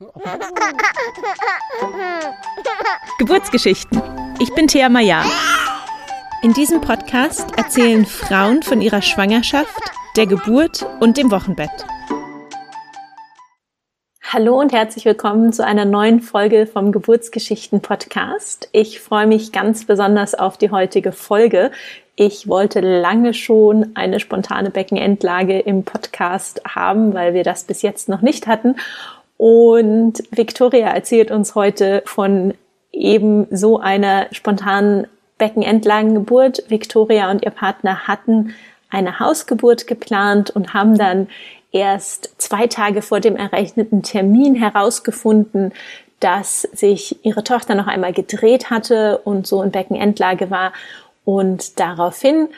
Geburtsgeschichten. Ich bin Thea Maya. In diesem Podcast erzählen Frauen von ihrer Schwangerschaft, der Geburt und dem Wochenbett. Hallo und herzlich willkommen zu einer neuen Folge vom Geburtsgeschichten Podcast. Ich freue mich ganz besonders auf die heutige Folge. Ich wollte lange schon eine spontane Beckenendlage im Podcast haben, weil wir das bis jetzt noch nicht hatten. Und Victoria erzählt uns heute von eben so einer spontanen Beckenendlagengeburt. Victoria und ihr Partner hatten eine Hausgeburt geplant und haben dann erst zwei Tage vor dem errechneten Termin herausgefunden, dass sich ihre Tochter noch einmal gedreht hatte und so in Beckenendlage war. Und daraufhin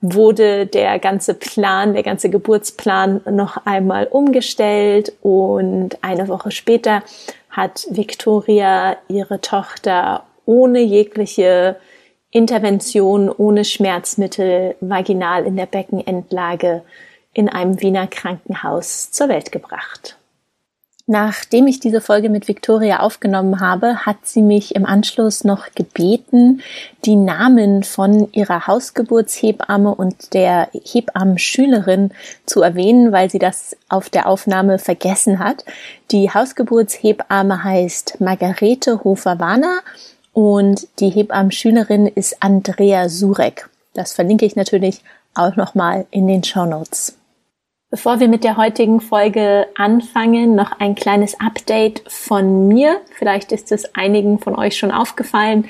wurde der ganze Plan, der ganze Geburtsplan noch einmal umgestellt und eine Woche später hat Victoria ihre Tochter ohne jegliche Intervention, ohne Schmerzmittel vaginal in der Beckenendlage in einem Wiener Krankenhaus zur Welt gebracht. Nachdem ich diese Folge mit Victoria aufgenommen habe, hat sie mich im Anschluss noch gebeten, die Namen von ihrer Hausgeburtshebamme und der Hebammenschülerin zu erwähnen, weil sie das auf der Aufnahme vergessen hat. Die Hausgeburtshebamme heißt Margarete Hofer-Warner und die Hebammenschülerin ist Andrea Surek. Das verlinke ich natürlich auch nochmal in den Show Notes. Bevor wir mit der heutigen Folge anfangen, noch ein kleines Update von mir. Vielleicht ist es einigen von euch schon aufgefallen.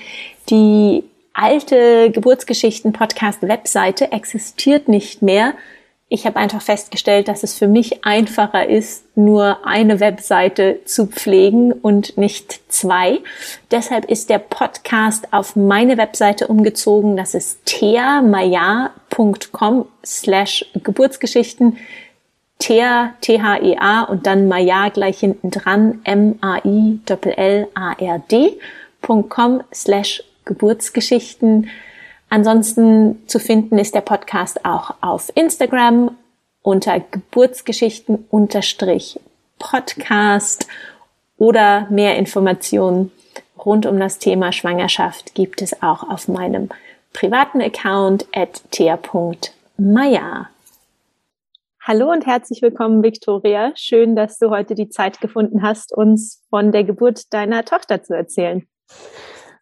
Die alte Geburtsgeschichten-Podcast-Webseite existiert nicht mehr. Ich habe einfach festgestellt, dass es für mich einfacher ist, nur eine Webseite zu pflegen und nicht zwei. Deshalb ist der Podcast auf meine Webseite umgezogen. Das ist theamaya.com slash Geburtsgeschichten Thea, T-H-E-A und dann Maya gleich hinten dran, M-A-I-L-L-A-R-D.com slash Geburtsgeschichten. Ansonsten zu finden ist der Podcast auch auf Instagram unter Geburtsgeschichten unterstrich Podcast oder mehr Informationen rund um das Thema Schwangerschaft gibt es auch auf meinem privaten Account at thea.maya. Hallo und herzlich willkommen, Victoria. Schön, dass du heute die Zeit gefunden hast, uns von der Geburt deiner Tochter zu erzählen.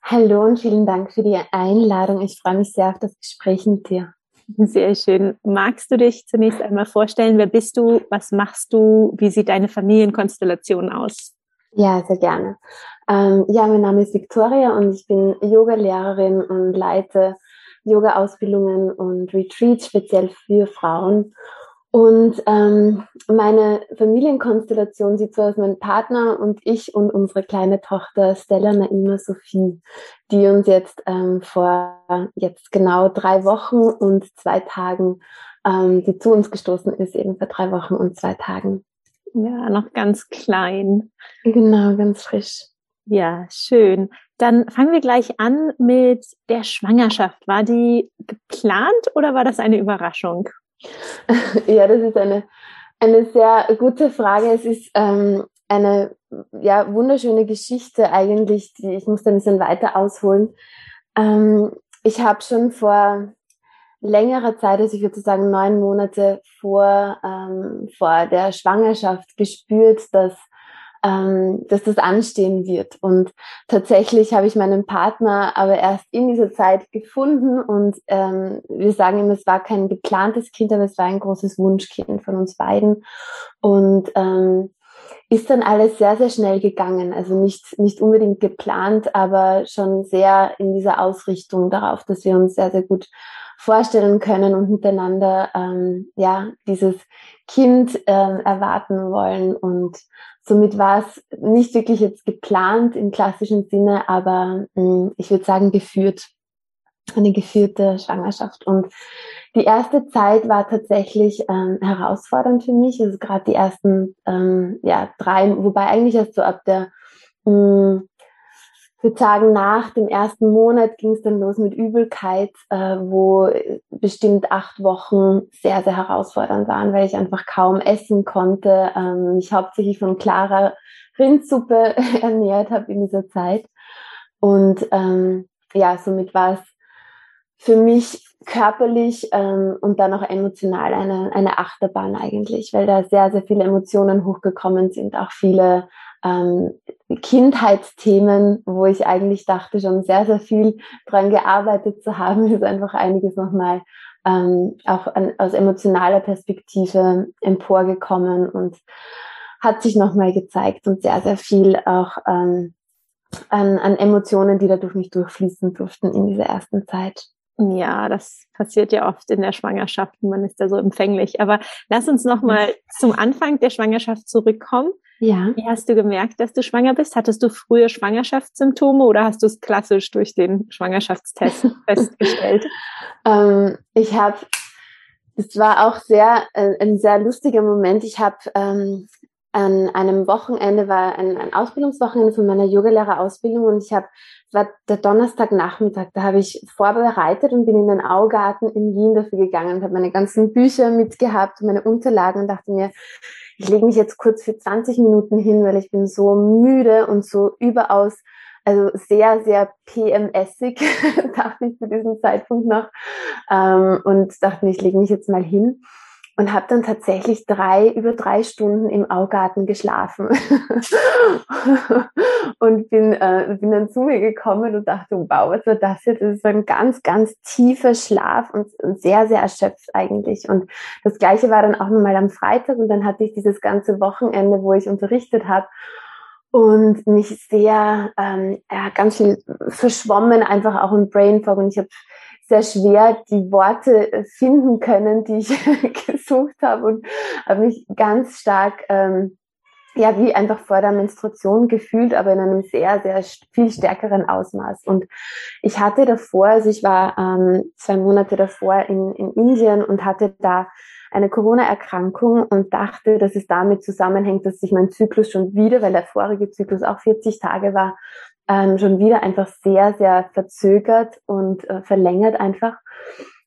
Hallo und vielen Dank für die Einladung. Ich freue mich sehr auf das Gespräch mit dir. Sehr schön. Magst du dich zunächst einmal vorstellen? Wer bist du? Was machst du? Wie sieht deine Familienkonstellation aus? Ja, sehr gerne. Ähm, ja, mein Name ist Victoria und ich bin Yoga-Lehrerin und leite Yoga-Ausbildungen und Retreats speziell für Frauen. Und ähm, meine Familienkonstellation sieht so aus, mein Partner und ich und unsere kleine Tochter Stella Naima Sophie, die uns jetzt ähm, vor jetzt genau drei Wochen und zwei Tagen, ähm, die zu uns gestoßen ist, eben vor drei Wochen und zwei Tagen. Ja, noch ganz klein. Genau, ganz frisch. Ja, schön. Dann fangen wir gleich an mit der Schwangerschaft. War die geplant oder war das eine Überraschung? Ja, das ist eine, eine sehr gute Frage. Es ist ähm, eine ja, wunderschöne Geschichte eigentlich, die ich muss da ein bisschen weiter ausholen. Ähm, ich habe schon vor längerer Zeit, also ich würde sagen neun Monate vor, ähm, vor der Schwangerschaft gespürt, dass ähm, dass das anstehen wird. Und tatsächlich habe ich meinen Partner aber erst in dieser Zeit gefunden und ähm, wir sagen immer, es war kein geplantes Kind, aber es war ein großes Wunschkind von uns beiden. Und ähm, ist dann alles sehr, sehr schnell gegangen. Also nicht, nicht unbedingt geplant, aber schon sehr in dieser Ausrichtung darauf, dass wir uns sehr, sehr gut vorstellen können und miteinander ähm, ja dieses Kind ähm, erwarten wollen. Und somit war es nicht wirklich jetzt geplant im klassischen Sinne, aber mh, hm, ich würde sagen geführt, eine geführte Schwangerschaft. Und die erste Zeit war tatsächlich ähm, herausfordernd für mich, also gerade die ersten ähm, ja, drei, wobei eigentlich erst so ab der mh, hm, ich würde sagen, nach dem ersten Monat ging es dann los mit Übelkeit, äh, wo bestimmt acht Wochen sehr, sehr herausfordernd waren, weil ich einfach kaum essen konnte. Ähm, mich hauptsächlich von klarer Rindsuppe ernährt habe in dieser Zeit. Und ähm, ja, somit war es für mich körperlich ähm, und dann auch emotional eine, eine Achterbahn eigentlich, weil da sehr, sehr viele Emotionen hochgekommen sind, auch viele ähm, Kindheitsthemen, wo ich eigentlich dachte, schon sehr, sehr viel dran gearbeitet zu haben, ist einfach einiges nochmal ähm, auch an, aus emotionaler Perspektive emporgekommen und hat sich nochmal gezeigt und sehr, sehr viel auch ähm, an, an Emotionen, die dadurch nicht durchfließen durften in dieser ersten Zeit. Ja, das passiert ja oft in der Schwangerschaft. Man ist da so empfänglich. Aber lass uns noch mal zum Anfang der Schwangerschaft zurückkommen. Ja. Wie hast du gemerkt, dass du schwanger bist? Hattest du frühe Schwangerschaftssymptome oder hast du es klassisch durch den Schwangerschaftstest festgestellt? Ähm, ich habe, es war auch sehr äh, ein sehr lustiger Moment. Ich habe ähm, an einem Wochenende war ein, ein Ausbildungswochenende von meiner Yogalehrerausbildung und ich habe, es war der Donnerstagnachmittag, da habe ich vorbereitet und bin in den Augarten in Wien dafür gegangen und habe meine ganzen Bücher mitgehabt und meine Unterlagen und dachte mir, ich lege mich jetzt kurz für 20 Minuten hin, weil ich bin so müde und so überaus, also sehr, sehr PMSig, dachte ich zu diesem Zeitpunkt noch. Ähm, und dachte ich lege mich jetzt mal hin und habe dann tatsächlich drei über drei Stunden im Augarten geschlafen. Und bin äh, bin dann zu mir gekommen und dachte wow was war das jetzt das ist ein ganz ganz tiefer Schlaf und, und sehr sehr erschöpft eigentlich. Und das gleiche war dann auch nochmal am Freitag und dann hatte ich dieses ganze Wochenende wo ich unterrichtet habe und mich sehr ähm, ja, ganz viel verschwommen einfach auch im Brain Fog und ich habe sehr schwer die Worte finden können, die ich gesucht habe und habe mich ganz stark ähm, ja wie einfach vor der Menstruation gefühlt, aber in einem sehr sehr viel stärkeren Ausmaß. Und ich hatte davor, also ich war ähm, zwei Monate davor in, in Indien und hatte da eine Corona-Erkrankung und dachte, dass es damit zusammenhängt, dass sich mein Zyklus schon wieder, weil der vorige Zyklus auch 40 Tage war, ähm, schon wieder einfach sehr, sehr verzögert und äh, verlängert einfach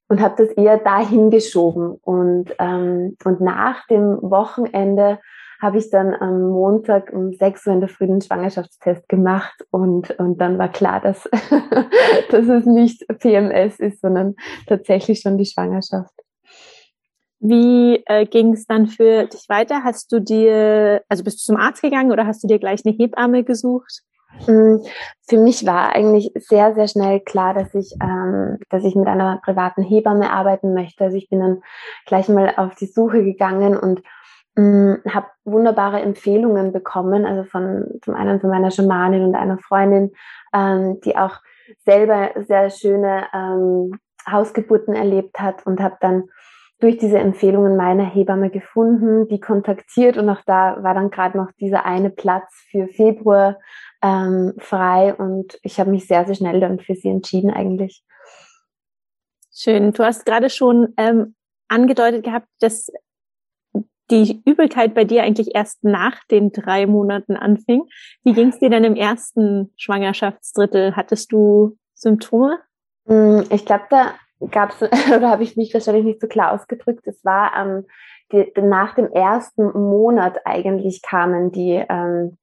und habe das eher dahin geschoben. Und, ähm, und nach dem Wochenende habe ich dann am Montag um 6 Uhr in der Früh den Schwangerschaftstest gemacht und, und dann war klar, dass, dass es nicht PMS ist, sondern tatsächlich schon die Schwangerschaft. Wie äh, ging es dann für dich weiter? Hast du dir, also bist du zum Arzt gegangen oder hast du dir gleich eine Hebamme gesucht? Hm, für mich war eigentlich sehr, sehr schnell klar, dass ich, ähm, dass ich mit einer privaten Hebamme arbeiten möchte. Also ich bin dann gleich mal auf die Suche gegangen und ähm, habe wunderbare Empfehlungen bekommen, also von zum einen von meiner Schamanin und einer Freundin, ähm, die auch selber sehr schöne ähm, Hausgeburten erlebt hat und habe dann durch diese Empfehlungen meiner Hebamme gefunden, die kontaktiert und auch da war dann gerade noch dieser eine Platz für Februar ähm, frei und ich habe mich sehr, sehr schnell dann für sie entschieden eigentlich. Schön. Du hast gerade schon ähm, angedeutet gehabt, dass die Übelkeit bei dir eigentlich erst nach den drei Monaten anfing. Wie ging es dir denn im ersten Schwangerschaftsdrittel? Hattest du Symptome? Mm, ich glaube, da gab es, oder habe ich mich wahrscheinlich nicht so klar ausgedrückt. Es war ähm, die, nach dem ersten Monat eigentlich kamen die ähm,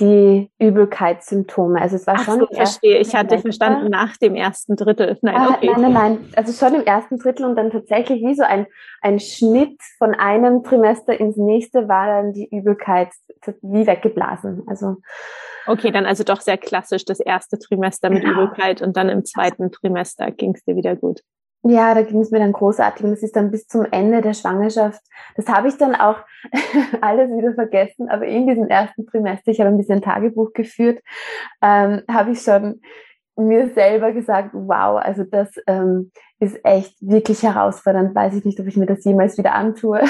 die Übelkeitssymptome. Also es war Ach schon. So, verstehe. Ich hatte verstanden nach dem ersten Drittel. Nein, ah, okay. Nein, nein, nein. Also schon im ersten Drittel und dann tatsächlich wie so ein, ein Schnitt von einem Trimester ins nächste war dann die Übelkeit wie weggeblasen. Also. Okay, dann also doch sehr klassisch das erste Trimester mit genau. Übelkeit und dann im zweiten Trimester ging es dir wieder gut. Ja, da ging es mir dann großartig und das ist dann bis zum Ende der Schwangerschaft. Das habe ich dann auch alles wieder vergessen, aber in diesem ersten Trimester, ich habe ein bisschen Tagebuch geführt, ähm, habe ich schon mir selber gesagt, wow, also das ähm, ist echt wirklich herausfordernd. Weiß ich nicht, ob ich mir das jemals wieder antue.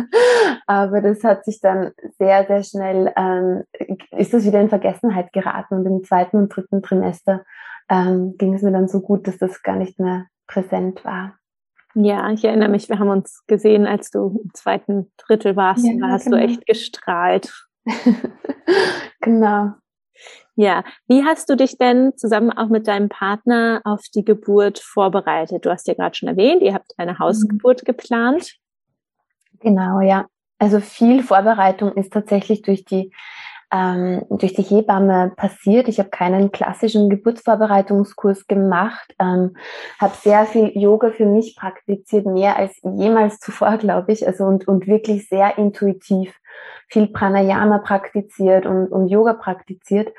Aber das hat sich dann sehr, sehr schnell, ähm, ist das wieder in Vergessenheit geraten. Und im zweiten und dritten Trimester ähm, ging es mir dann so gut, dass das gar nicht mehr präsent war. Ja, ich erinnere mich, wir haben uns gesehen, als du im zweiten Drittel warst. Ja, da hast genau. du echt gestrahlt. genau. Ja, wie hast du dich denn zusammen auch mit deinem Partner auf die Geburt vorbereitet? Du hast ja gerade schon erwähnt, ihr habt eine Hausgeburt mhm. geplant. Genau, ja. Also viel Vorbereitung ist tatsächlich durch die ähm, durch die Hebamme passiert. Ich habe keinen klassischen Geburtsvorbereitungskurs gemacht, ähm, habe sehr viel Yoga für mich praktiziert, mehr als jemals zuvor, glaube ich, also und, und wirklich sehr intuitiv viel Pranayama praktiziert und, und Yoga praktiziert.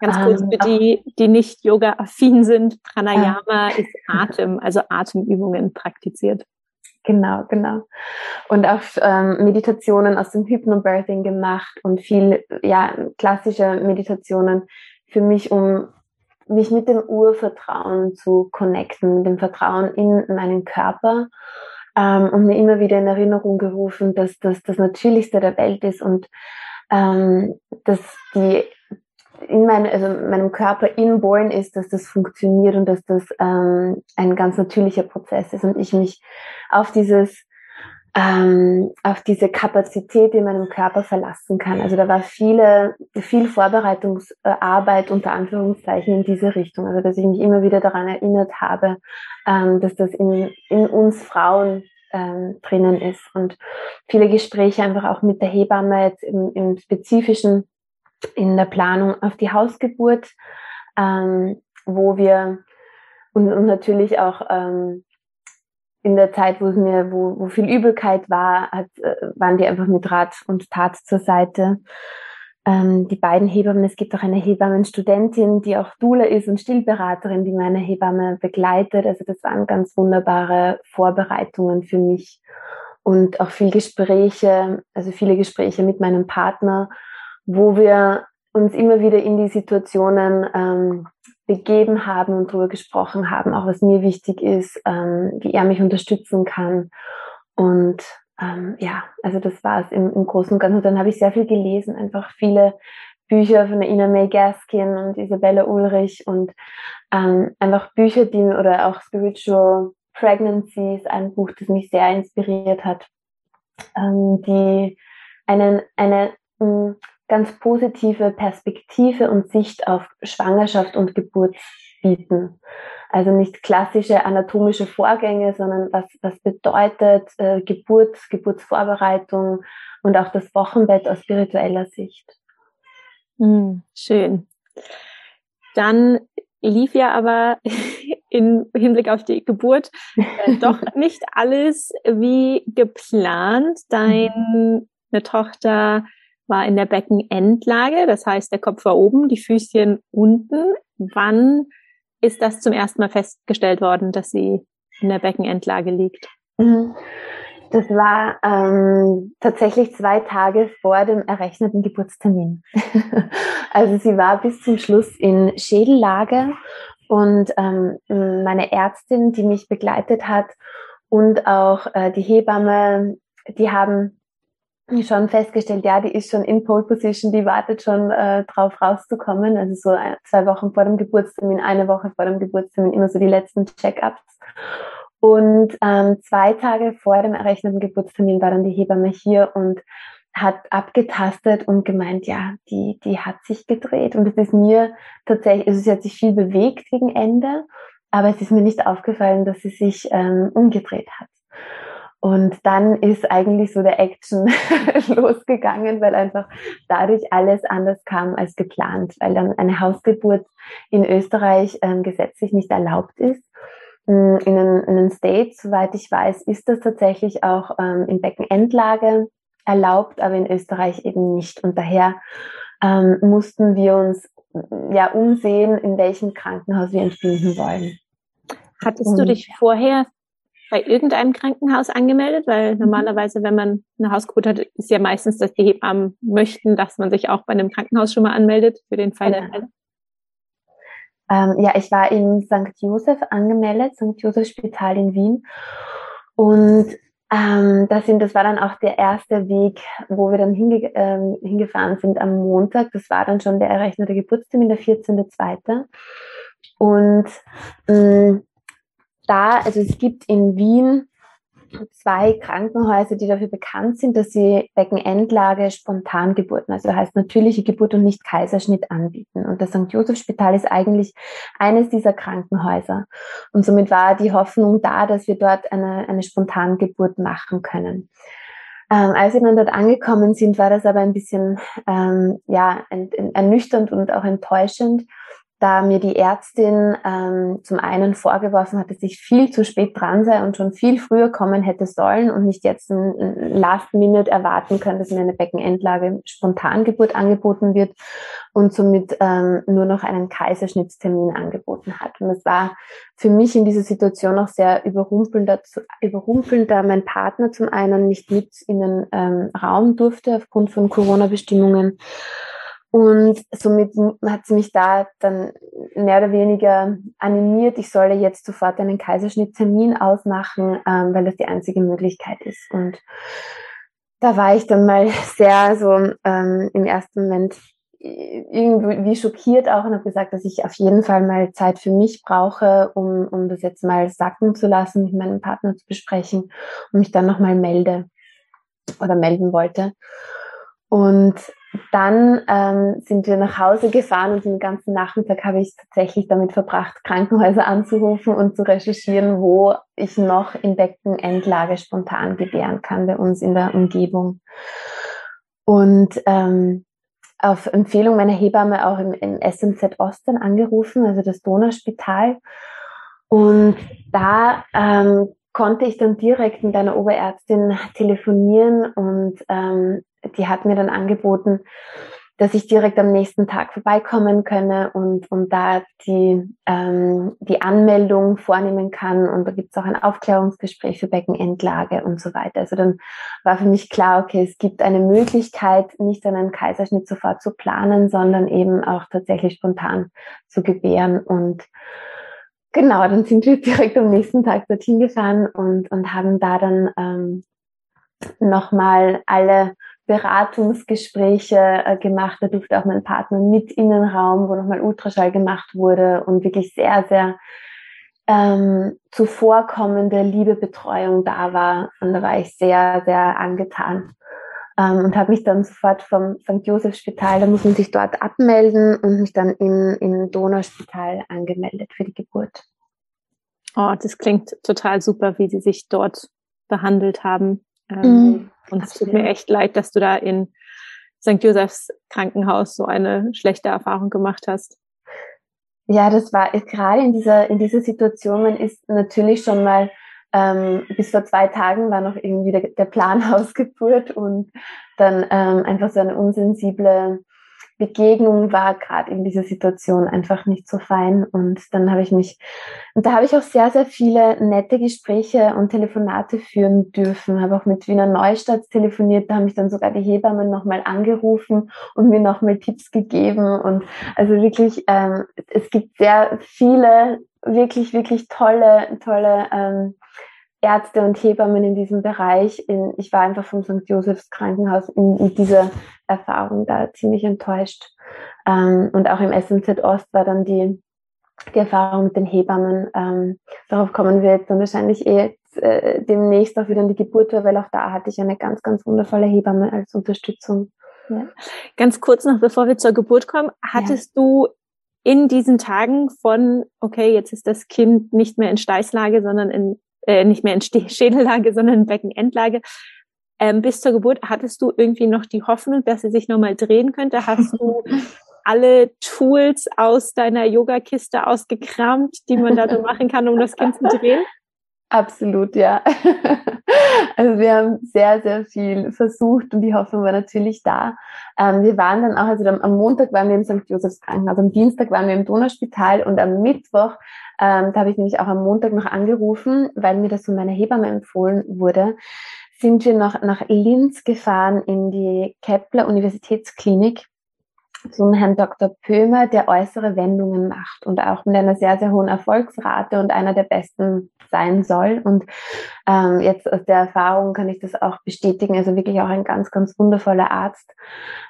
Ganz kurz ähm, für die, die nicht Yoga-affin sind, Pranayama ist Atem, also Atemübungen praktiziert. Genau, genau. Und auch ähm, Meditationen aus dem Hypnobirthing gemacht und viel, ja, klassische Meditationen für mich, um mich mit dem Urvertrauen zu connecten, mit dem Vertrauen in meinen Körper ähm, und mir immer wieder in Erinnerung gerufen, dass das das Natürlichste der Welt ist und ähm, dass die in mein, also meinem Körper inborn ist, dass das funktioniert und dass das ähm, ein ganz natürlicher Prozess ist und ich mich auf dieses ähm, auf diese Kapazität in meinem Körper verlassen kann. Also da war viele, viel Vorbereitungsarbeit unter Anführungszeichen in diese Richtung. Also dass ich mich immer wieder daran erinnert habe, ähm, dass das in, in uns Frauen ähm, drinnen ist und viele Gespräche einfach auch mit der Hebamme jetzt im, im Spezifischen in der Planung auf die Hausgeburt, ähm, wo wir und, und natürlich auch ähm, in der Zeit, wo es mir, wo, wo viel Übelkeit war, hat, äh, waren die einfach mit Rat und Tat zur Seite. Ähm, die beiden Hebammen, es gibt auch eine Hebammenstudentin, die auch Dula ist und Stillberaterin, die meine Hebamme begleitet. Also das waren ganz wunderbare Vorbereitungen für mich und auch viel Gespräche, also viele Gespräche mit meinem Partner wo wir uns immer wieder in die Situationen ähm, begeben haben und darüber gesprochen haben, auch was mir wichtig ist, ähm, wie er mich unterstützen kann. Und ähm, ja, also das war es im, im Großen und Ganzen. Und dann habe ich sehr viel gelesen, einfach viele Bücher von der Ina May Gaskin und Isabella Ulrich und ähm, einfach Bücher, die oder auch Spiritual Pregnancies, ein Buch, das mich sehr inspiriert hat, ähm, die einen, eine mh, ganz positive Perspektive und Sicht auf Schwangerschaft und Geburt bieten. Also nicht klassische anatomische Vorgänge, sondern was, was bedeutet äh, Geburt, Geburtsvorbereitung und auch das Wochenbett aus spiritueller Sicht. Hm, schön. Dann lief ja aber im Hinblick auf die Geburt äh, doch nicht alles wie geplant. Deine Tochter war in der Beckenendlage, das heißt, der Kopf war oben, die Füßchen unten. Wann ist das zum ersten Mal festgestellt worden, dass sie in der Beckenendlage liegt? Mhm. Das war ähm, tatsächlich zwei Tage vor dem errechneten Geburtstermin. also sie war bis zum Schluss in Schädellage und ähm, meine Ärztin, die mich begleitet hat und auch äh, die Hebamme, die haben schon festgestellt, ja, die ist schon in Pole Position, die wartet schon äh, drauf rauszukommen. Also so ein, zwei Wochen vor dem Geburtstermin, eine Woche vor dem Geburtstermin, immer so die letzten Check-ups. Und ähm, zwei Tage vor dem errechneten Geburtstermin war dann die Hebamme hier und hat abgetastet und gemeint, ja, die, die hat sich gedreht. Und es ist mir tatsächlich, also sie hat sich viel bewegt gegen Ende, aber es ist mir nicht aufgefallen, dass sie sich ähm, umgedreht hat. Und dann ist eigentlich so der Action losgegangen, weil einfach dadurch alles anders kam als geplant, weil dann eine Hausgeburt in Österreich ähm, gesetzlich nicht erlaubt ist. Mm, in den, in den States, soweit ich weiß, ist das tatsächlich auch ähm, in Beckenendlage erlaubt, aber in Österreich eben nicht. Und daher ähm, mussten wir uns ja umsehen, in welchem Krankenhaus wir entbinden wollen. Hattest du dich vorher bei irgendeinem Krankenhaus angemeldet? Weil mhm. normalerweise, wenn man eine Hausgeburt hat, ist ja meistens, dass die Hebammen möchten, dass man sich auch bei einem Krankenhaus schon mal anmeldet für den Fall der Fälle. Ähm, ja, ich war in St. Josef angemeldet, St. Josef Spital in Wien. Und ähm, das, sind, das war dann auch der erste Weg, wo wir dann hinge ähm, hingefahren sind am Montag. Das war dann schon der errechnete Geburtstermin, der 14.2. Und ähm, da, also es gibt in Wien zwei Krankenhäuser, die dafür bekannt sind, dass sie Beckenendlage Spontangeburten, also heißt natürliche Geburt und nicht Kaiserschnitt anbieten. Und das St. Joseph Spital ist eigentlich eines dieser Krankenhäuser. Und somit war die Hoffnung da, dass wir dort eine, eine Spontangeburt machen können. Ähm, als wir dann dort angekommen sind, war das aber ein bisschen ähm, ja, ernüchternd und auch enttäuschend, da mir die Ärztin ähm, zum einen vorgeworfen hat, dass ich viel zu spät dran sei und schon viel früher kommen hätte sollen und nicht jetzt ein, Last Minute erwarten können, dass mir eine Beckenendlage Spontangeburt angeboten wird und somit ähm, nur noch einen Kaiserschnittstermin angeboten hat. Und es war für mich in dieser Situation auch sehr überrumpelnd, überrumpelnd, da mein Partner zum einen nicht mit in den ähm, Raum durfte aufgrund von Corona-Bestimmungen und somit hat sie mich da dann mehr oder weniger animiert, ich solle jetzt sofort einen Kaiserschnitttermin ausmachen, ähm, weil das die einzige Möglichkeit ist. Und da war ich dann mal sehr so ähm, im ersten Moment irgendwie schockiert auch und habe gesagt, dass ich auf jeden Fall mal Zeit für mich brauche, um, um das jetzt mal sacken zu lassen, mit meinem Partner zu besprechen und mich dann nochmal melde oder melden wollte. Und dann ähm, sind wir nach Hause gefahren und den ganzen Nachmittag habe ich tatsächlich damit verbracht, Krankenhäuser anzurufen und zu recherchieren, wo ich noch in Beckenendlage spontan gebären kann bei uns in der Umgebung. Und ähm, auf Empfehlung meiner Hebamme auch im, im SMZ Osten angerufen, also das Donauspital. Und da ähm, konnte ich dann direkt mit einer Oberärztin telefonieren und ähm, die hat mir dann angeboten, dass ich direkt am nächsten Tag vorbeikommen könne und, und da die, ähm, die Anmeldung vornehmen kann. Und da gibt es auch ein Aufklärungsgespräch für Beckenendlage und so weiter. Also dann war für mich klar, okay, es gibt eine Möglichkeit, nicht einen Kaiserschnitt sofort zu planen, sondern eben auch tatsächlich spontan zu gebären. Und genau, dann sind wir direkt am nächsten Tag dorthin gefahren und, und haben da dann ähm, nochmal alle Beratungsgespräche äh, gemacht. Da durfte auch mein Partner mit in den Raum, wo nochmal Ultraschall gemacht wurde und wirklich sehr, sehr ähm, zuvorkommende Liebebetreuung da war. Und da war ich sehr, sehr angetan. Ähm, und habe mich dann sofort vom St. Josef Spital, da muss man sich dort abmelden und mich dann im, im Donauspital angemeldet für die Geburt. Oh, das klingt total super, wie Sie sich dort behandelt haben. Ähm, mm. Und es tut mir echt leid, dass du da in St. Josephs Krankenhaus so eine schlechte Erfahrung gemacht hast. Ja, das war gerade in dieser, in dieser Situation, man ist natürlich schon mal, ähm, bis vor zwei Tagen war noch irgendwie der, der Plan Hausgeburt und dann ähm, einfach so eine unsensible Begegnung war gerade in dieser Situation einfach nicht so fein. Und dann habe ich mich, und da habe ich auch sehr, sehr viele nette Gespräche und Telefonate führen dürfen. Habe auch mit Wiener Neustadt telefoniert, da haben mich dann sogar die Hebammen nochmal angerufen und mir nochmal Tipps gegeben. Und also wirklich, ähm, es gibt sehr viele wirklich, wirklich tolle, tolle ähm, Ärzte und Hebammen in diesem Bereich. In, ich war einfach vom St. Josephs Krankenhaus in, in dieser Erfahrung da ziemlich enttäuscht. Ähm, und auch im SMZ Ost war dann die, die Erfahrung mit den Hebammen. Ähm, darauf kommen wir jetzt dann wahrscheinlich eh äh, demnächst auch wieder in die Geburt, weil auch da hatte ich eine ganz, ganz wundervolle Hebamme als Unterstützung. Ja. Ganz kurz noch, bevor wir zur Geburt kommen, hattest ja. du in diesen Tagen von, okay, jetzt ist das Kind nicht mehr in Steißlage, sondern in äh, nicht mehr in Schädellage, sondern in Beckenendlage. Ähm, bis zur Geburt hattest du irgendwie noch die Hoffnung, dass sie sich nochmal drehen könnte? Hast du alle Tools aus deiner Yogakiste ausgekramt, die man da so machen kann, um das Kind zu drehen? Absolut, ja. Also wir haben sehr, sehr viel versucht und die Hoffnung war natürlich da. Ähm, wir waren dann auch, also am Montag waren wir im St. Josephs Krankenhaus, am Dienstag waren wir im Donauspital und am Mittwoch, ähm, da habe ich nämlich auch am Montag noch angerufen, weil mir das von meiner Hebamme empfohlen wurde, sind wir noch nach Linz gefahren in die Kepler Universitätsklinik zum Herrn Dr. Pömer, der äußere Wendungen macht und auch mit einer sehr, sehr hohen Erfolgsrate und einer der besten sein soll. Und ähm, jetzt aus der Erfahrung kann ich das auch bestätigen. Also wirklich auch ein ganz, ganz wundervoller Arzt,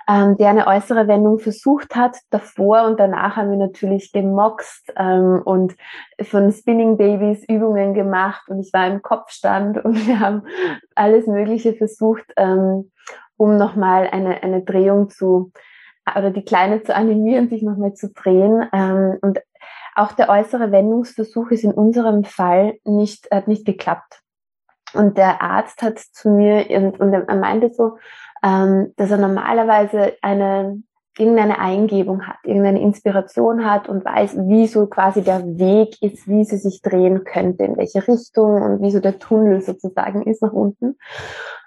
ähm, der eine äußere Wendung versucht hat. Davor und danach haben wir natürlich gemoxt ähm, und von Spinning Babies Übungen gemacht und ich war im Kopfstand und wir haben alles Mögliche versucht, ähm, um nochmal eine, eine Drehung zu oder die Kleine zu animieren, sich nochmal zu drehen. Ähm, und auch der äußere Wendungsversuch ist in unserem Fall nicht, hat nicht geklappt. Und der Arzt hat zu mir, und, und er meinte so, ähm, dass er normalerweise eine, irgendeine Eingebung hat, irgendeine Inspiration hat und weiß, wie so quasi der Weg ist, wie sie sich drehen könnte, in welche Richtung und wie so der Tunnel sozusagen ist nach unten.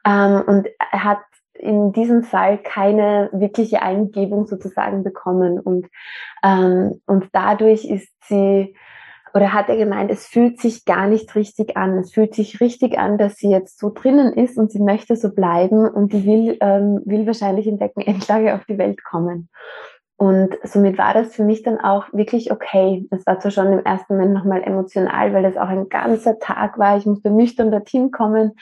Ähm, und er hat in diesem Fall keine wirkliche Eingebung sozusagen bekommen und ähm, und dadurch ist sie oder hat er gemeint, es fühlt sich gar nicht richtig an. Es fühlt sich richtig an, dass sie jetzt so drinnen ist und sie möchte so bleiben und die will, ähm, will wahrscheinlich in Beckenendlage auf die Welt kommen. Und somit war das für mich dann auch wirklich okay. Es war zwar schon im ersten Moment nochmal emotional, weil das auch ein ganzer Tag war. Ich musste nüchtern dorthin kommen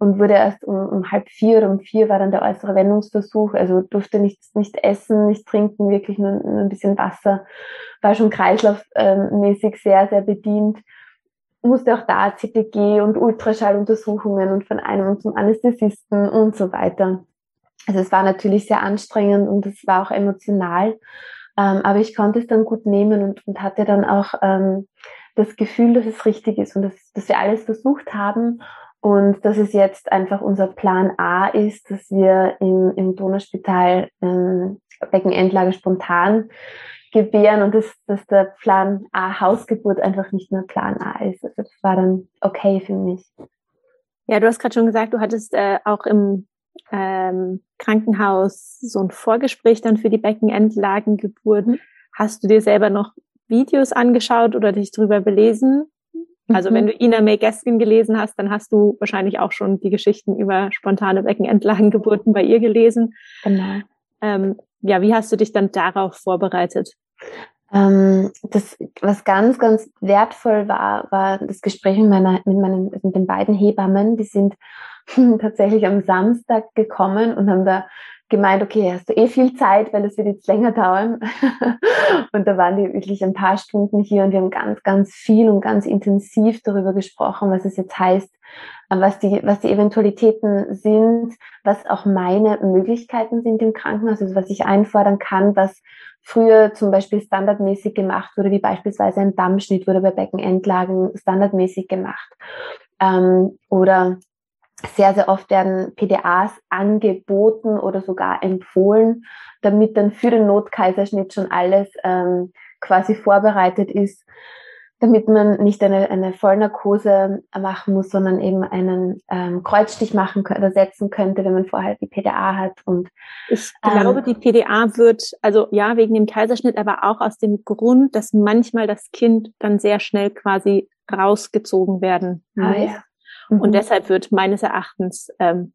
und wurde erst um, um halb vier oder um vier war dann der äußere Wendungsversuch. Also durfte nichts, nicht essen, nicht trinken, wirklich nur, nur ein bisschen Wasser. War schon kreislaufmäßig sehr, sehr bedient. Musste auch da CTG und Ultraschalluntersuchungen und von einem zum Anästhesisten und so weiter. Also es war natürlich sehr anstrengend und es war auch emotional, ähm, aber ich konnte es dann gut nehmen und, und hatte dann auch ähm, das Gefühl, dass es richtig ist und dass, dass wir alles versucht haben und dass es jetzt einfach unser Plan A ist, dass wir im, im Donauspital ähm, Beckenendlage spontan gebären und dass, dass der Plan A Hausgeburt einfach nicht mehr Plan A ist. Also das war dann okay für mich. Ja, du hast gerade schon gesagt, du hattest äh, auch im ähm, Krankenhaus so ein Vorgespräch dann für die Beckenendlagengeburt. Mhm. Hast du dir selber noch Videos angeschaut oder dich drüber belesen? Also mhm. wenn du Ina May Gaskin gelesen hast, dann hast du wahrscheinlich auch schon die Geschichten über spontane Beckenendlagengeburten bei ihr gelesen. Genau. Ähm, ja, wie hast du dich dann darauf vorbereitet? Ähm, das, was ganz, ganz wertvoll war, war das Gespräch mit, meiner, mit, meinen, mit den beiden Hebammen. Die sind tatsächlich am Samstag gekommen und haben da gemeint, okay, hast du eh viel Zeit, weil es wird jetzt länger dauern. und da waren die wirklich ein paar Stunden hier und wir haben ganz, ganz viel und ganz intensiv darüber gesprochen, was es jetzt heißt, was die, was die Eventualitäten sind, was auch meine Möglichkeiten sind im Krankenhaus, also was ich einfordern kann, was früher zum Beispiel standardmäßig gemacht wurde, wie beispielsweise ein Dammschnitt wurde bei Beckenendlagen standardmäßig gemacht. Ähm, oder sehr, sehr oft werden PDAs angeboten oder sogar empfohlen, damit dann für den Notkaiserschnitt schon alles ähm, quasi vorbereitet ist, damit man nicht eine, eine Vollnarkose machen muss, sondern eben einen ähm, Kreuzstich machen oder setzen könnte, wenn man vorher die PDA hat. Und ich glaube, ähm, die PDA wird, also ja, wegen dem Kaiserschnitt, aber auch aus dem Grund, dass manchmal das Kind dann sehr schnell quasi rausgezogen werden ah, muss. Ah, ja. Mhm. Und deshalb wird meines Erachtens ähm,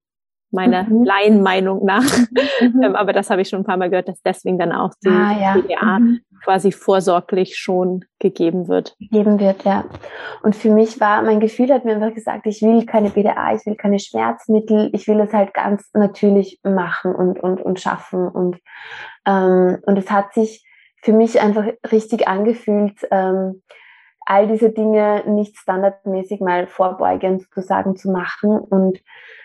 meiner mhm. Laienmeinung nach, mhm. ähm, aber das habe ich schon ein paar Mal gehört, dass deswegen dann auch die ah, ja. PDA mhm. quasi vorsorglich schon gegeben wird. Gegeben wird, ja. Und für mich war, mein Gefühl hat mir einfach gesagt, ich will keine PDA, ich will keine Schmerzmittel, ich will es halt ganz natürlich machen und, und, und schaffen. Und, ähm, und es hat sich für mich einfach richtig angefühlt, ähm, all diese Dinge nicht standardmäßig mal vorbeugend sozusagen zu machen. Und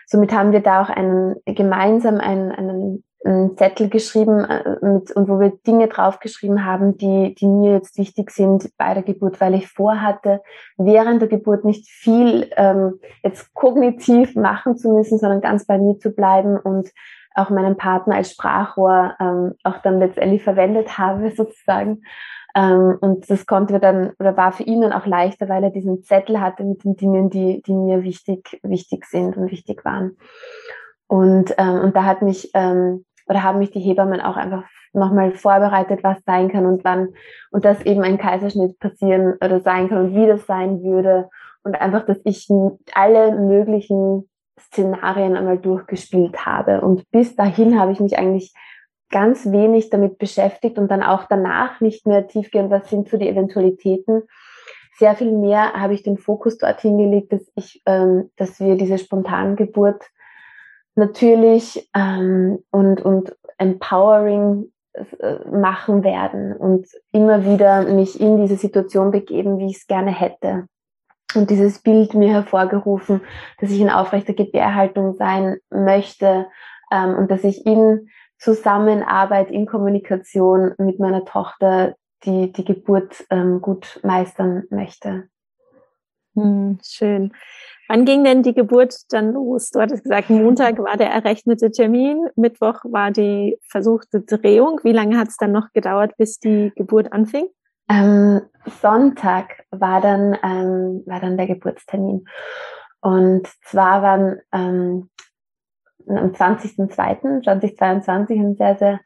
somit haben wir da auch einen gemeinsam einen, einen, einen Zettel geschrieben äh, mit, und wo wir Dinge draufgeschrieben haben, die, die mir jetzt wichtig sind bei der Geburt, weil ich vorhatte, während der Geburt nicht viel ähm, jetzt kognitiv machen zu müssen, sondern ganz bei mir zu bleiben und auch meinen Partner als Sprachrohr ähm, auch dann letztendlich verwendet habe sozusagen und das konnte dann, oder war für ihn dann auch leichter, weil er diesen Zettel hatte mit den Dingen, die, die mir wichtig, wichtig sind und wichtig waren. Und, ähm, und da hat mich, ähm, oder haben mich die Hebammen auch einfach nochmal vorbereitet, was sein kann und wann, und dass eben ein Kaiserschnitt passieren oder sein kann und wie das sein würde. Und einfach, dass ich alle möglichen Szenarien einmal durchgespielt habe. Und bis dahin habe ich mich eigentlich ganz wenig damit beschäftigt und dann auch danach nicht mehr tiefgehend, was sind so die Eventualitäten. Sehr viel mehr habe ich den Fokus dorthin gelegt, dass ich, ähm, dass wir diese Spontangeburt natürlich ähm, und, und empowering äh, machen werden und immer wieder mich in diese Situation begeben, wie ich es gerne hätte. Und dieses Bild mir hervorgerufen, dass ich in aufrechter Gebärhaltung sein möchte ähm, und dass ich in Zusammenarbeit, in Kommunikation mit meiner Tochter die, die Geburt ähm, gut meistern möchte. Hm, schön. Wann ging denn die Geburt dann los? Du hattest gesagt, Montag war der errechnete Termin, Mittwoch war die versuchte Drehung. Wie lange hat es dann noch gedauert, bis die Geburt anfing? Ähm, Sonntag war dann, ähm, war dann der Geburtstermin. Und zwar waren ähm, am 20.02.2022 ein sehr, sehr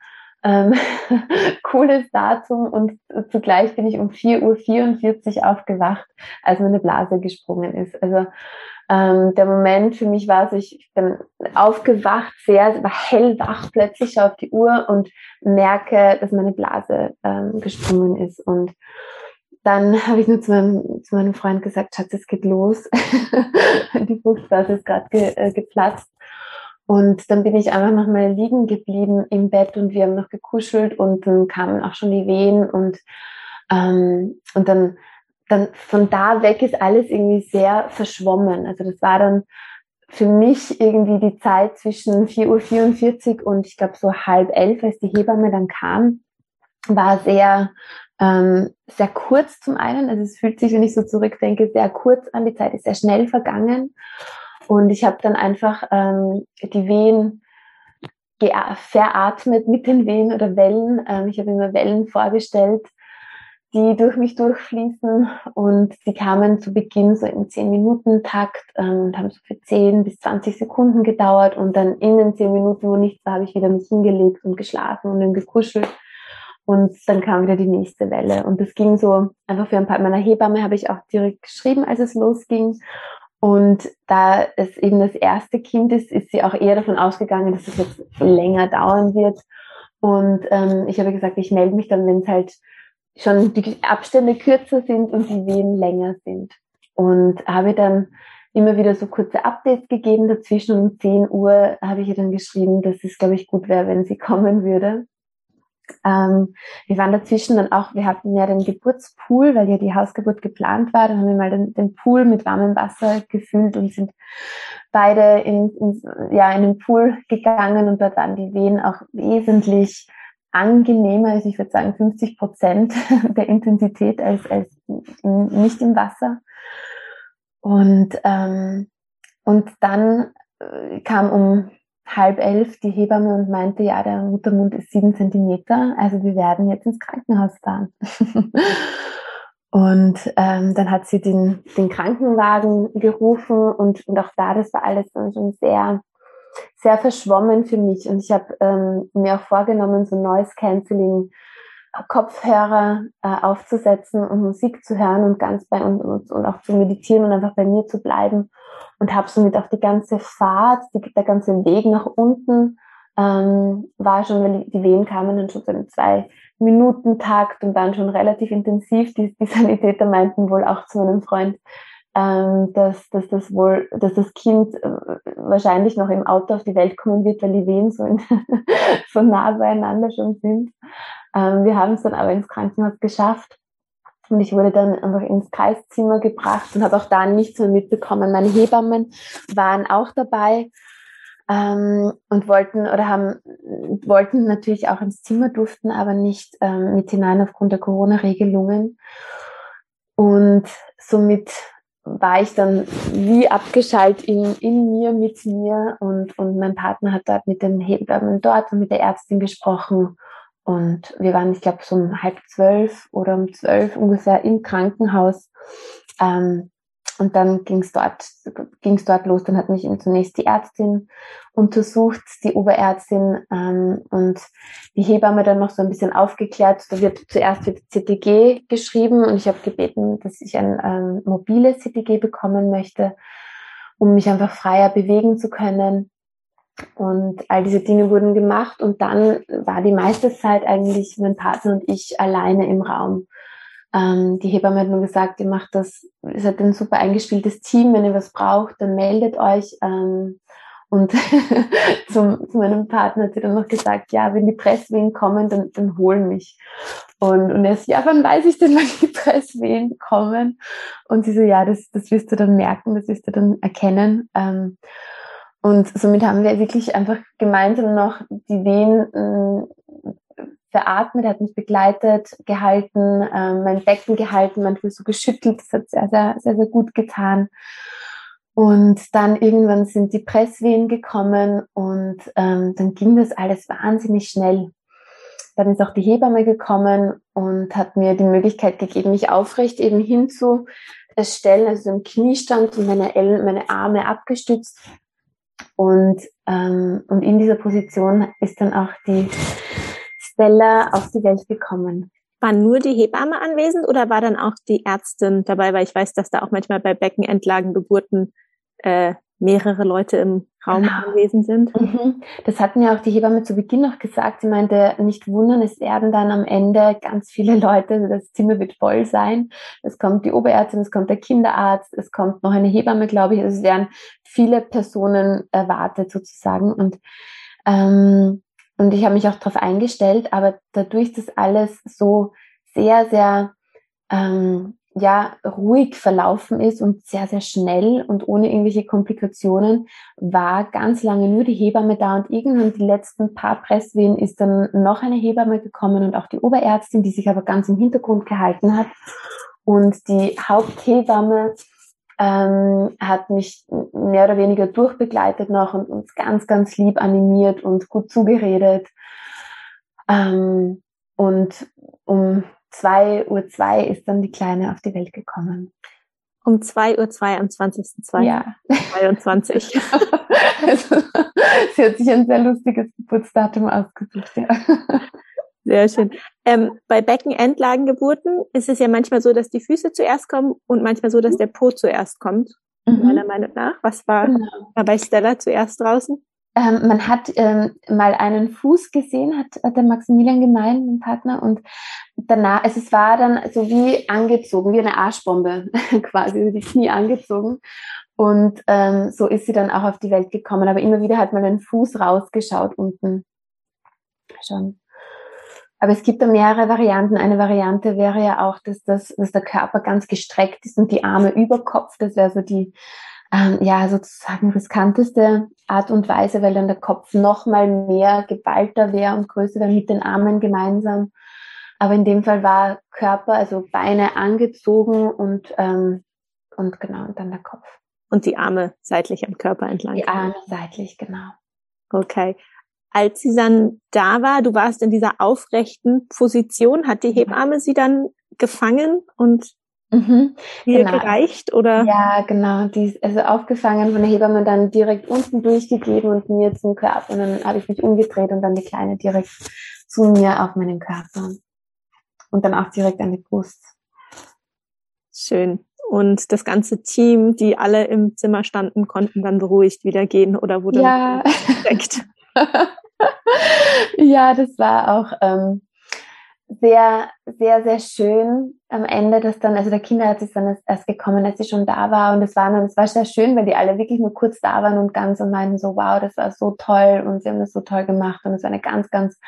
ähm, cooles Datum und zugleich bin ich um 4.44 Uhr aufgewacht, als meine Blase gesprungen ist. Also ähm, der Moment für mich war, also ich bin aufgewacht, sehr, war hellwach plötzlich, auf die Uhr und merke, dass meine Blase ähm, gesprungen ist. Und dann habe ich nur zu meinem, zu meinem Freund gesagt, Schatz, es geht los. die Fruchtblase ist gerade ge, äh, geplatzt. Und dann bin ich einfach nochmal liegen geblieben im Bett und wir haben noch gekuschelt und dann kamen auch schon die Wehen und, ähm, und dann, dann von da weg ist alles irgendwie sehr verschwommen. Also das war dann für mich irgendwie die Zeit zwischen 4.44 Uhr und ich glaube so halb elf, als die Hebamme dann kam, war sehr, ähm, sehr kurz zum einen. Also es fühlt sich, wenn ich so zurückdenke, sehr kurz an. Die Zeit ist sehr schnell vergangen. Und ich habe dann einfach ähm, die Wehen veratmet mit den Wehen oder Wellen. Ähm, ich habe immer Wellen vorgestellt, die durch mich durchfließen. Und die kamen zu Beginn so im 10-Minuten-Takt ähm, und haben so für 10 bis 20 Sekunden gedauert. Und dann in den 10 Minuten, wo nichts war, habe ich wieder mich hingelegt und geschlafen und dann gekuschelt. Und dann kam wieder die nächste Welle. Und das ging so einfach für ein paar meiner Hebamme habe ich auch direkt geschrieben, als es losging und da es eben das erste Kind ist, ist sie auch eher davon ausgegangen, dass es jetzt länger dauern wird. Und ähm, ich habe gesagt, ich melde mich dann, wenn es halt schon die Abstände kürzer sind und die Wehen länger sind. Und habe dann immer wieder so kurze Updates gegeben. Dazwischen um 10 Uhr habe ich ihr dann geschrieben, dass es, glaube ich, gut wäre, wenn sie kommen würde. Ähm, wir waren dazwischen dann auch, wir hatten ja den Geburtspool, weil ja die Hausgeburt geplant war. Dann haben wir mal den, den Pool mit warmem Wasser gefüllt und sind beide in, in, ja, in den Pool gegangen und dort waren die Wehen auch wesentlich angenehmer, also ich würde sagen 50 Prozent der Intensität als, als nicht im Wasser. Und, ähm, und dann äh, kam um halb elf die Hebamme und meinte, ja, der Muttermund ist sieben Zentimeter, also wir werden jetzt ins Krankenhaus fahren. und ähm, dann hat sie den, den Krankenwagen gerufen und, und auch da, das war alles dann schon sehr, sehr verschwommen für mich. Und ich habe ähm, mir auch vorgenommen, so Noise Cancelling Kopfhörer äh, aufzusetzen und Musik zu hören und ganz bei und, und, und auch zu meditieren und einfach bei mir zu bleiben und habe somit auch die ganze Fahrt, die, der ganze Weg nach unten ähm, war schon, weil die Wehen kamen dann schon zu einem zwei Minuten Takt und waren schon relativ intensiv. Die, die Sanitäter meinten wohl auch zu meinem Freund, ähm, dass, dass das wohl, dass das Kind äh, wahrscheinlich noch im Auto auf die Welt kommen wird, weil die Wehen so, in, so nah beieinander schon sind. Ähm, wir haben es dann aber ins Krankenhaus geschafft. Und ich wurde dann einfach ins Kreiszimmer gebracht und habe auch da nichts mehr mitbekommen. Meine Hebammen waren auch dabei ähm, und wollten oder haben wollten natürlich auch ins Zimmer durften, aber nicht ähm, mit hinein aufgrund der Corona-Regelungen. Und somit war ich dann wie abgeschaltet in, in mir, mit mir und, und mein Partner hat dort mit den Hebammen dort und mit der Ärztin gesprochen und wir waren, ich glaube, so um halb zwölf oder um zwölf ungefähr im Krankenhaus. Ähm, und dann ging es dort, ging's dort los. Dann hat mich eben zunächst die Ärztin untersucht, die Oberärztin ähm, und die Hebamme dann noch so ein bisschen aufgeklärt. Da wird zuerst wird CTG geschrieben und ich habe gebeten, dass ich ein ähm, mobiles CTG bekommen möchte, um mich einfach freier bewegen zu können. Und all diese Dinge wurden gemacht und dann war die meiste Zeit eigentlich mein Partner und ich alleine im Raum. Ähm, die Hebamme hat nur gesagt, ihr macht das, ihr seid ein super eingespieltes Team, wenn ihr was braucht, dann meldet euch. Ähm, und zum, zu meinem Partner hat sie dann noch gesagt, ja, wenn die Presswehen kommen, dann, dann holen mich. Und, und er ist, ja, wann weiß ich denn, wann die Presswehen kommen? Und sie so, ja, das, das wirst du dann merken, das wirst du dann erkennen. Ähm, und somit haben wir wirklich einfach gemeinsam noch die Wehen äh, veratmet, er hat mich begleitet, gehalten, äh, mein Becken gehalten, manchmal so geschüttelt, das hat sehr, sehr, sehr, sehr gut getan. Und dann irgendwann sind die Presswehen gekommen und ähm, dann ging das alles wahnsinnig schnell. Dann ist auch die Hebamme gekommen und hat mir die Möglichkeit gegeben, mich aufrecht eben hinzustellen, also im Kniestand und meine, Ellen, meine Arme abgestützt. Und, ähm, und in dieser Position ist dann auch die Stella auf die Welt gekommen. War nur die Hebamme anwesend oder war dann auch die Ärztin dabei? Weil ich weiß, dass da auch manchmal bei Beckenentlagen Geburten äh, mehrere Leute im Raum genau. anwesend sind. Mhm. Das hat mir auch die Hebamme zu Beginn noch gesagt. Sie meinte, nicht wundern, es werden dann am Ende ganz viele Leute, also das Zimmer wird voll sein. Es kommt die Oberärztin, es kommt der Kinderarzt, es kommt noch eine Hebamme, glaube ich. Also es werden viele Personen erwartet sozusagen. Und, ähm, und ich habe mich auch darauf eingestellt, aber dadurch, dass alles so sehr, sehr ähm, ja ruhig verlaufen ist und sehr, sehr schnell und ohne irgendwelche Komplikationen, war ganz lange nur die Hebamme da und irgendwann die letzten paar Presswehen ist dann noch eine Hebamme gekommen und auch die Oberärztin, die sich aber ganz im Hintergrund gehalten hat. Und die Haupthebamme ähm, hat mich mehr oder weniger durchbegleitet noch und uns ganz, ganz lieb animiert und gut zugeredet. Ähm, und um 2.02 Uhr zwei ist dann die Kleine auf die Welt gekommen. Um 2.02 Uhr zwei am 20.02. Ja. 22. also, sie hat sich ein sehr lustiges Geburtsdatum ausgesucht, ja. Sehr schön. Ähm, bei Beckenendlagengeburten ist es ja manchmal so, dass die Füße zuerst kommen und manchmal so, dass der Po zuerst kommt. Mhm. Meiner Meinung nach. Was war, genau. war bei Stella zuerst draußen? Ähm, man hat ähm, mal einen Fuß gesehen, hat, der Maximilian gemeint, mein Partner, und danach, also es war dann so wie angezogen, wie eine Arschbombe quasi, die Knie angezogen. Und ähm, so ist sie dann auch auf die Welt gekommen. Aber immer wieder hat man den Fuß rausgeschaut unten. Schon. Aber es gibt da mehrere Varianten. Eine Variante wäre ja auch, dass, das, dass der Körper ganz gestreckt ist und die Arme über Kopf. Das wäre so die ähm, ja sozusagen riskanteste Art und Weise, weil dann der Kopf noch mal mehr geballter wäre und größer wäre mit den Armen gemeinsam. Aber in dem Fall war Körper, also Beine angezogen und ähm, und genau und dann der Kopf. Und die Arme seitlich am Körper entlang. Die Arme seitlich, genau. Okay. Als sie dann da war, du warst in dieser aufrechten Position, hat die Hebamme sie dann gefangen und Mhm, hier genau. gereicht oder? Ja, genau. Die ist also aufgefangen von der Hebamme dann direkt unten durchgegeben und mir zum Körper. Und dann habe ich mich umgedreht und dann die Kleine direkt zu mir auf meinen Körper. Und dann auch direkt an die Brust. Schön. Und das ganze Team, die alle im Zimmer standen, konnten dann beruhigt wieder gehen oder wurde ja. direkt. ja, das war auch ähm, sehr, sehr, sehr schön am Ende, dass dann, also der Kinderarzt ist dann erst gekommen, als sie schon da war. Und es war dann, es war sehr schön, weil die alle wirklich nur kurz da waren und ganz und meinten so, wow, das war so toll und sie haben das so toll gemacht. Und es war eine ganz, ganz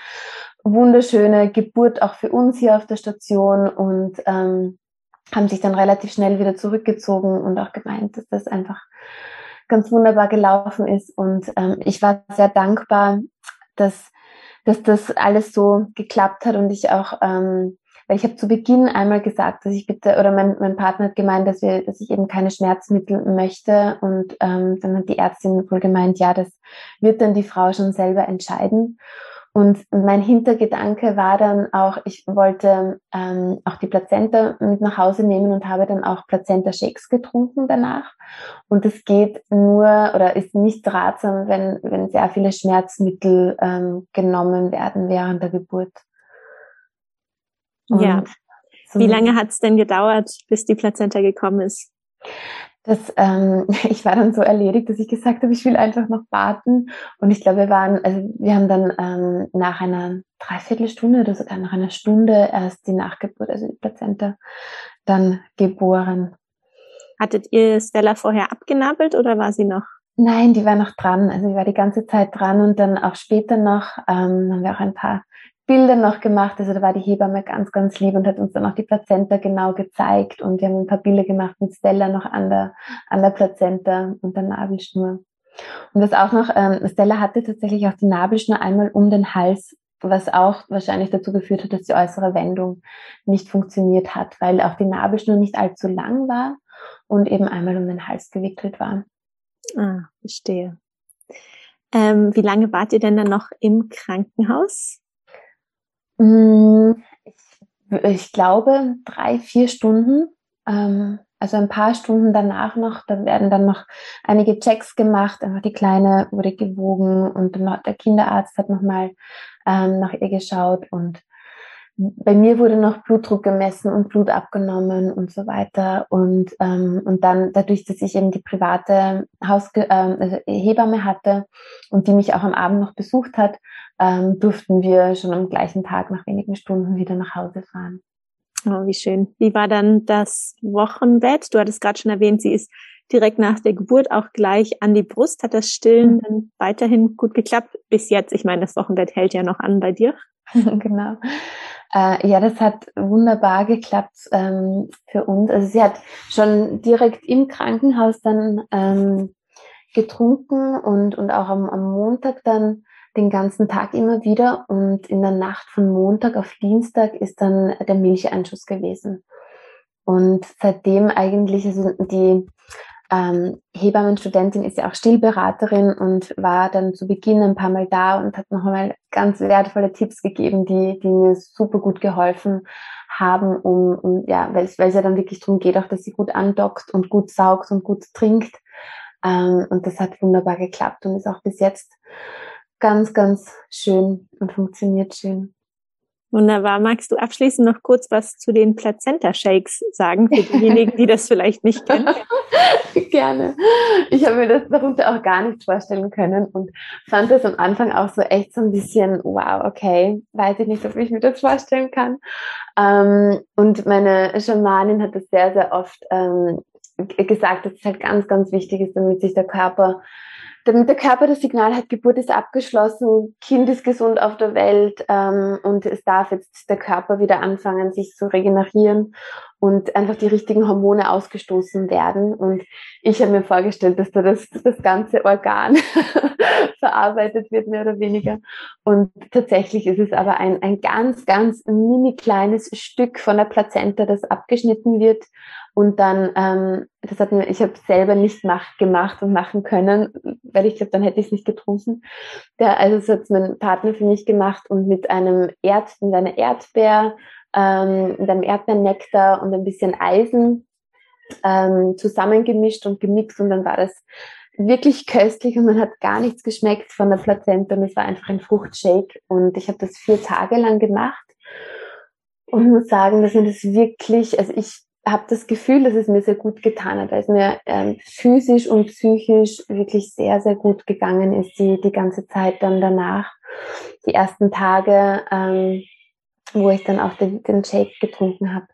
wunderschöne Geburt auch für uns hier auf der Station und ähm, haben sich dann relativ schnell wieder zurückgezogen und auch gemeint, dass das einfach ganz wunderbar gelaufen ist. Und ähm, ich war sehr dankbar, dass dass das alles so geklappt hat und ich auch, ähm, weil ich habe zu Beginn einmal gesagt, dass ich bitte, oder mein, mein Partner hat gemeint, dass wir, dass ich eben keine Schmerzmittel möchte und ähm, dann hat die Ärztin wohl gemeint, ja, das wird dann die Frau schon selber entscheiden. Und mein Hintergedanke war dann auch, ich wollte ähm, auch die Plazenta mit nach Hause nehmen und habe dann auch Plazenta-Shakes getrunken danach. Und das geht nur oder ist nicht ratsam, wenn, wenn sehr viele Schmerzmittel ähm, genommen werden während der Geburt. Und ja. Wie lange hat es denn gedauert, bis die Plazenta gekommen ist? Das, ähm, ich war dann so erledigt, dass ich gesagt habe, ich will einfach noch warten. Und ich glaube, wir waren, also wir haben dann ähm, nach einer Dreiviertelstunde oder sogar nach einer Stunde erst die Nachgeburt, also die Plazenta, dann geboren. Hattet ihr Stella vorher abgenabelt oder war sie noch? Nein, die war noch dran. Also die war die ganze Zeit dran und dann auch später noch ähm, haben wir auch ein paar Bilder noch gemacht. Also da war die Hebamme ganz, ganz lieb und hat uns dann auch die Plazenta genau gezeigt. Und wir haben ein paar Bilder gemacht mit Stella noch an der, an der Plazenta und der Nabelschnur. Und das auch noch, ähm, Stella hatte tatsächlich auch die Nabelschnur einmal um den Hals, was auch wahrscheinlich dazu geführt hat, dass die äußere Wendung nicht funktioniert hat, weil auch die Nabelschnur nicht allzu lang war und eben einmal um den Hals gewickelt war. Ah, verstehe. Ähm, wie lange wart ihr denn dann noch im Krankenhaus? Mm, ich, ich glaube drei, vier Stunden. Ähm, also ein paar Stunden danach noch, da werden dann noch einige Checks gemacht. Einfach die Kleine wurde gewogen und der Kinderarzt hat nochmal ähm, nach ihr geschaut und bei mir wurde noch Blutdruck gemessen und Blut abgenommen und so weiter. Und, ähm, und dann dadurch, dass ich eben die private Haus ähm, also Hebamme hatte und die mich auch am Abend noch besucht hat, ähm, durften wir schon am gleichen Tag nach wenigen Stunden wieder nach Hause fahren. Oh, wie schön. Wie war dann das Wochenbett? Du hattest gerade schon erwähnt, sie ist direkt nach der Geburt auch gleich an die Brust. Hat das Stillen mhm. dann weiterhin gut geklappt? Bis jetzt, ich meine, das Wochenbett hält ja noch an bei dir. genau. Äh, ja, das hat wunderbar geklappt ähm, für uns. Also sie hat schon direkt im Krankenhaus dann ähm, getrunken und, und auch am, am Montag dann den ganzen Tag immer wieder. Und in der Nacht von Montag auf Dienstag ist dann der Milcheinschuss gewesen. Und seitdem eigentlich, also die ähm, Hebammenstudentin ist ja auch Stillberaterin und war dann zu Beginn ein paar Mal da und hat noch einmal ganz wertvolle Tipps gegeben, die, die mir super gut geholfen haben, um, um ja, weil es, ja dann wirklich darum geht, auch dass sie gut andockt und gut saugt und gut trinkt. Ähm, und das hat wunderbar geklappt und ist auch bis jetzt ganz, ganz schön und funktioniert schön. Wunderbar. Magst du abschließend noch kurz was zu den Plazenta-Shakes sagen, für diejenigen, die das vielleicht nicht kennen? Gerne. Ich habe mir das darunter auch gar nicht vorstellen können und fand das am Anfang auch so echt so ein bisschen, wow, okay, weiß ich nicht, ob ich mir das vorstellen kann. Ähm, und meine Schamanin hat das sehr, sehr oft ähm, gesagt, dass es halt ganz, ganz wichtig ist, damit sich der Körper damit der Körper das Signal hat, Geburt ist abgeschlossen, Kind ist gesund auf der Welt ähm, und es darf jetzt der Körper wieder anfangen, sich zu regenerieren und einfach die richtigen Hormone ausgestoßen werden. Und ich habe mir vorgestellt, dass da das, das ganze Organ verarbeitet wird, mehr oder weniger. Und tatsächlich ist es aber ein, ein ganz, ganz mini kleines Stück von der Plazenta, das abgeschnitten wird und dann, ähm, das hat mir, ich habe selber nicht mach, gemacht und machen können, weil ich glaube, dann hätte ich es nicht getrunken. Der, also das hat mein Partner für mich gemacht und mit einem Erd, mit einer Erdbeer, ähm, mit einem Erdbeernektar und ein bisschen Eisen ähm, zusammengemischt und gemixt und dann war das wirklich köstlich und man hat gar nichts geschmeckt von der Plazenta und es war einfach ein Fruchtshake und ich habe das vier Tage lang gemacht und muss sagen, dass mir das wirklich, also ich habe das Gefühl, dass es mir sehr gut getan hat, weil es mir ähm, physisch und psychisch wirklich sehr, sehr gut gegangen ist, die, die ganze Zeit dann danach. Die ersten Tage, ähm, wo ich dann auch den, den Shake getrunken habe.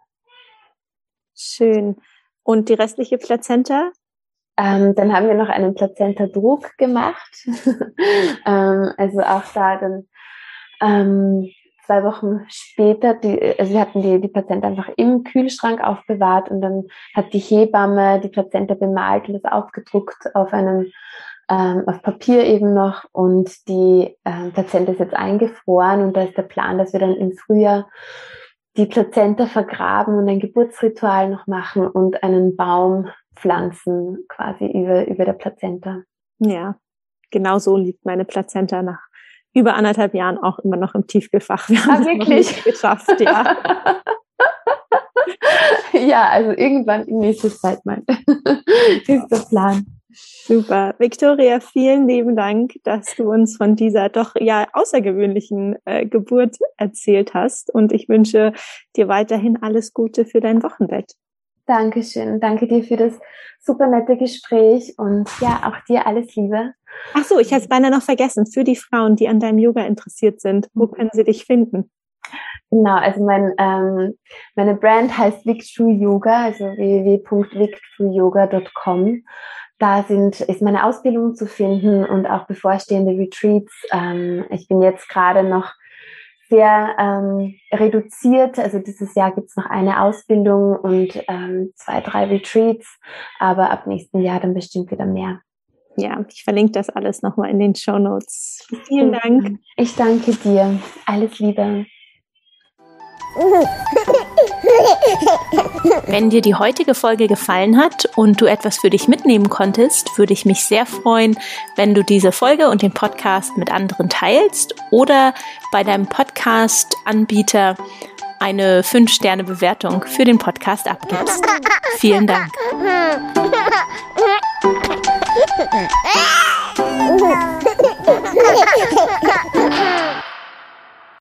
Schön. Und die restliche Plazenta? Ähm, dann haben wir noch einen Plazenta-Druck gemacht. ähm, also auch da dann ähm, zwei Wochen später, die, also wir hatten die, die Plazenta einfach im Kühlschrank aufbewahrt und dann hat die Hebamme die Plazenta bemalt und das aufgedruckt auf einem ähm, auf Papier eben noch und die ähm, Plazenta ist jetzt eingefroren und da ist der Plan, dass wir dann im Frühjahr die Plazenta vergraben und ein Geburtsritual noch machen und einen Baum pflanzen quasi über, über der Plazenta. Ja, genau so liegt meine Plazenta nach über anderthalb Jahren auch immer noch im Tiefkühlfach. Wir haben ah, es wirklich geschafft, ja. ja, also irgendwann in nächster Zeit mal. ist der Plan. Super. Victoria, vielen lieben Dank, dass du uns von dieser doch ja außergewöhnlichen äh, Geburt erzählt hast. Und ich wünsche dir weiterhin alles Gute für dein Wochenbett. Dankeschön. Danke dir für das super nette Gespräch und ja, auch dir alles Liebe. Ach so, ich habe es beinahe noch vergessen. Für die Frauen, die an deinem Yoga interessiert sind, wo mhm. können sie dich finden? Genau, also mein, ähm, meine Brand heißt Victrue Yoga, also www.victrueyoga.com. Da sind, ist meine Ausbildung zu finden und auch bevorstehende Retreats. Ähm, ich bin jetzt gerade noch sehr ähm, reduziert. Also dieses Jahr gibt's noch eine Ausbildung und ähm, zwei, drei Retreats, aber ab nächsten Jahr dann bestimmt wieder mehr. Ja, ich verlinke das alles nochmal in den Show Notes. Vielen Dank. Ich danke dir. Alles Liebe. Wenn dir die heutige Folge gefallen hat und du etwas für dich mitnehmen konntest, würde ich mich sehr freuen, wenn du diese Folge und den Podcast mit anderen teilst oder bei deinem Podcast-Anbieter eine 5-Sterne-Bewertung für den Podcast abgibst. Vielen Dank.